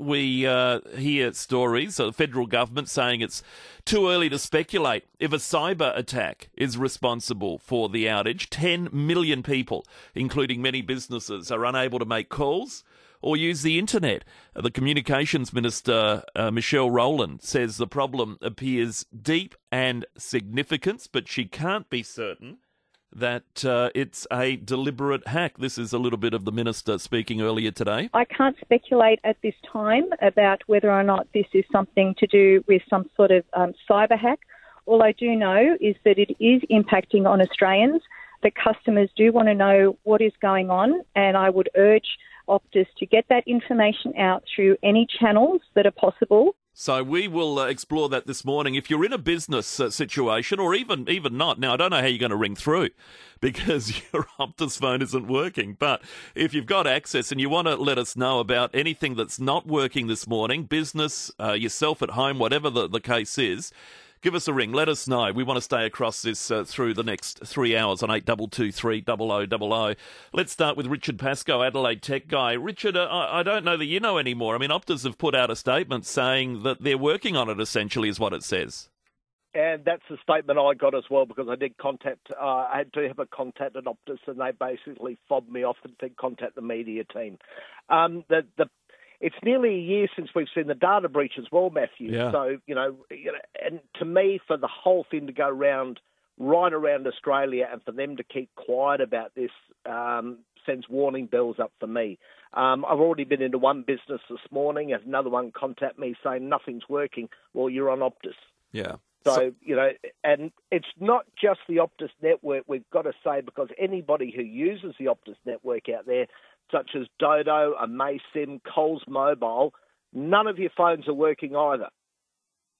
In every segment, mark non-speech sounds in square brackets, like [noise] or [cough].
we uh, hear stories of the federal government saying it's too early to speculate if a cyber attack is responsible for the outage. 10 million people, including many businesses, are unable to make calls or use the internet. The Communications Minister, uh, Michelle Rowland, says the problem appears deep and significant, but she can't be certain that uh, it's a deliberate hack. This is a little bit of the minister speaking earlier today. I can't speculate at this time about whether or not this is something to do with some sort of um, cyber hack. All I do know is that it is impacting on Australians. The customers do want to know what is going on, and I would urge Optus to get that information out through any channels that are possible. So we will uh, explore that this morning. If you're in a business uh, situation, or even even not, now I don't know how you're going to ring through [laughs] because [laughs] your Optus phone isn't working. But if you've got access and you want to let us know about anything that's not working this morning, business, uh, yourself at home, whatever the, the case is, give us a ring. Let us know. We want to stay across this uh, through the next three hours on eight double two three double o double o. Let's start with Richard Pascoe, Adelaide Tech guy. Richard, uh, I, I don't know that you know anymore. I mean, Optus have put out a statement saying that they're working on it. Essentially, is what it says. And that's the statement I got as well because I did contact, uh, I had to have a contact at Optus and they basically fobbed me off and said contact the media team. Um, the, the it's nearly a year since we've seen the data breach as well, Matthew. Yeah. So you know, you know, and to me, for the whole thing to go round right around Australia, and for them to keep quiet about this um, sends warning bells up for me. Um, I've already been into one business this morning, and another one contact me saying nothing's working. Well, you're on Optus. Yeah. So, so, you know, and it's not just the Optus network, we've got to say, because anybody who uses the Optus network out there such as Dodo, Amaysim, Coles Mobile, none of your phones are working either.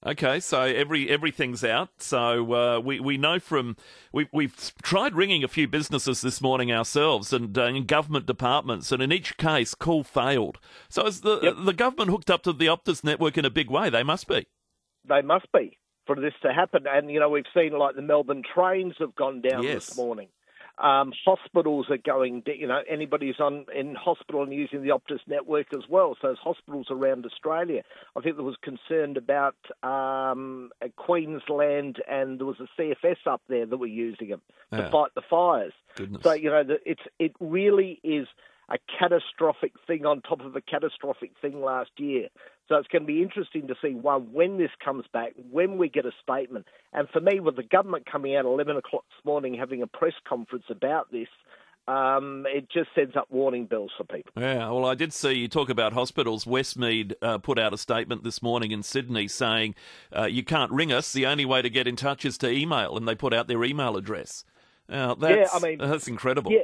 Okay, so every everything's out. So uh, we we know from we we've tried ringing a few businesses this morning ourselves and uh, in government departments, and in each case, call failed. So is the yep. the government hooked up to the Optus network in a big way? They must be. They must be for this to happen. And you know we've seen like the Melbourne trains have gone down yes. this morning. Um, hospitals are going, you know, anybody who's on in hospital and using the Optus network as well. So hospitals around Australia. I think there was concerned about um, Queensland and there was a CFS up there that were using them to fight the fires. Goodness. So you know, it's it really is a catastrophic thing on top of a catastrophic thing last year. So it's going to be interesting to see one when this comes back, when we get a statement. And for me, with the government coming out at 11 o'clock this morning having a press conference about this, um, it just sends up warning bells for people. Yeah, well, I did see you talk about hospitals. Westmead uh, put out a statement this morning in Sydney saying uh, you can't ring us. The only way to get in touch is to email, and they put out their email address. Now, that's, yeah, I mean, that's incredible. Yeah,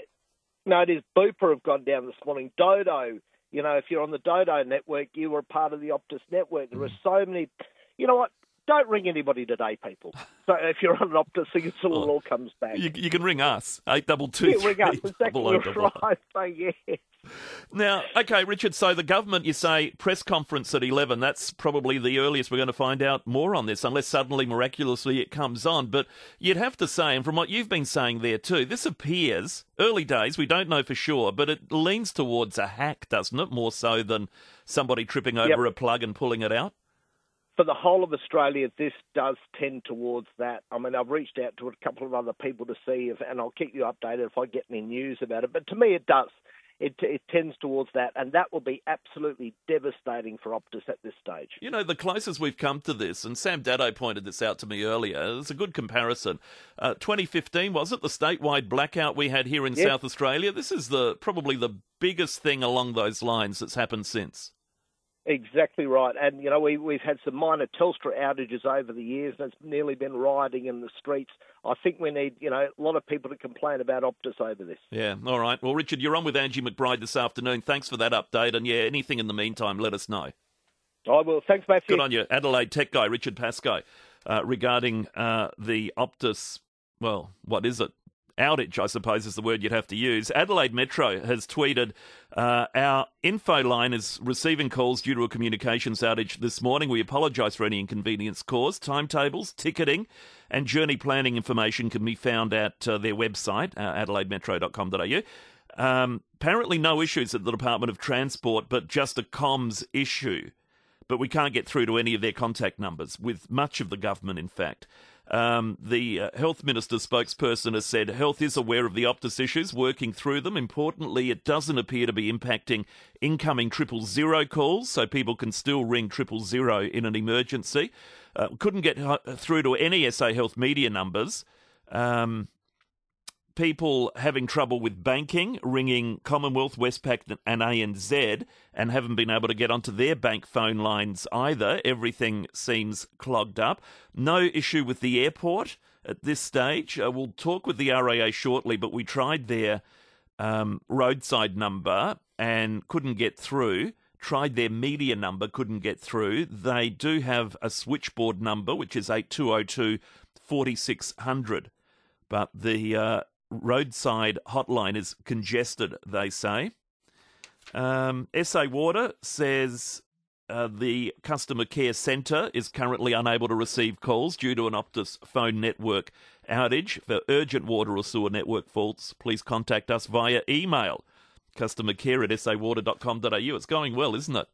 no, it is. Bupa have gone down this morning. Dodo, you know, if you're on the Dodo network, you were a part of the Optus network. There are mm. so many. You know what? Don't ring anybody today, people. So if you're on an Optus thing, it all, oh. all comes back. You, you, can ring us eight double two. Yeah, ring us exactly oh, oh. right. So [laughs] yes. Now, okay, Richard. So the government, you say, press conference at eleven. That's probably the earliest we're going to find out more on this, unless suddenly, miraculously, it comes on. But you'd have to say, and from what you've been saying there too, this appears early days. We don't know for sure, but it leans towards a hack, doesn't it? More so than somebody tripping over yep. a plug and pulling it out for the whole of Australia, this does tend towards that. I mean, I've reached out to a couple of other people to see if, and I'll keep you updated if I get any news about it. But to me, it does. It, it tends towards that, and that will be absolutely devastating for Optus at this stage. You know, the closest we've come to this, and Sam Dado pointed this out to me earlier, it's a good comparison. Uh, 2015, was it, the statewide blackout we had here in yep. South Australia? This is the probably the biggest thing along those lines that's happened since. Exactly right. And, you know, we, we've had some minor Telstra outages over the years, and it's nearly been rioting in the streets. I think we need, you know, a lot of people to complain about Optus over this. Yeah, all right. Well, Richard, you're on with Angie McBride this afternoon. Thanks for that update. And, yeah, anything in the meantime, let us know. I will. Thanks, Matthew. Good on you. Adelaide tech guy, Richard Pascoe, uh, regarding uh, the Optus, well, what is it? Outage, I suppose is the word you'd have to use. Adelaide Metro has tweeted uh, Our info line is receiving calls due to a communications outage this morning. We apologise for any inconvenience caused. Timetables, ticketing, and journey planning information can be found at uh, their website, uh, adelaidemetro.com.au. Um, apparently, no issues at the Department of Transport, but just a comms issue. But we can't get through to any of their contact numbers, with much of the government, in fact. Um, the uh, health minister spokesperson has said health is aware of the Optus issues, working through them. Importantly, it doesn't appear to be impacting incoming triple zero calls, so people can still ring triple zero in an emergency. Uh, couldn't get through to any SA Health media numbers. Um, people having trouble with banking, ringing Commonwealth, Westpac, and ANZ, and haven't been able to get onto their bank phone lines either. Everything seems clogged up. No issue with the airport at this stage. Uh, we'll talk with the RAA shortly, but we tried their um, roadside number and couldn't get through. Tried their media number, couldn't get through. They do have a switchboard number, which is 8202 4600 but the uh, roadside hotline is congested, they say. Um, SA Water says uh, the customer care centre is currently unable to receive calls due to an Optus phone network outage. For urgent water or sewer network faults, please contact us via email. Customer care at sawater.com.au. It's going well, isn't it?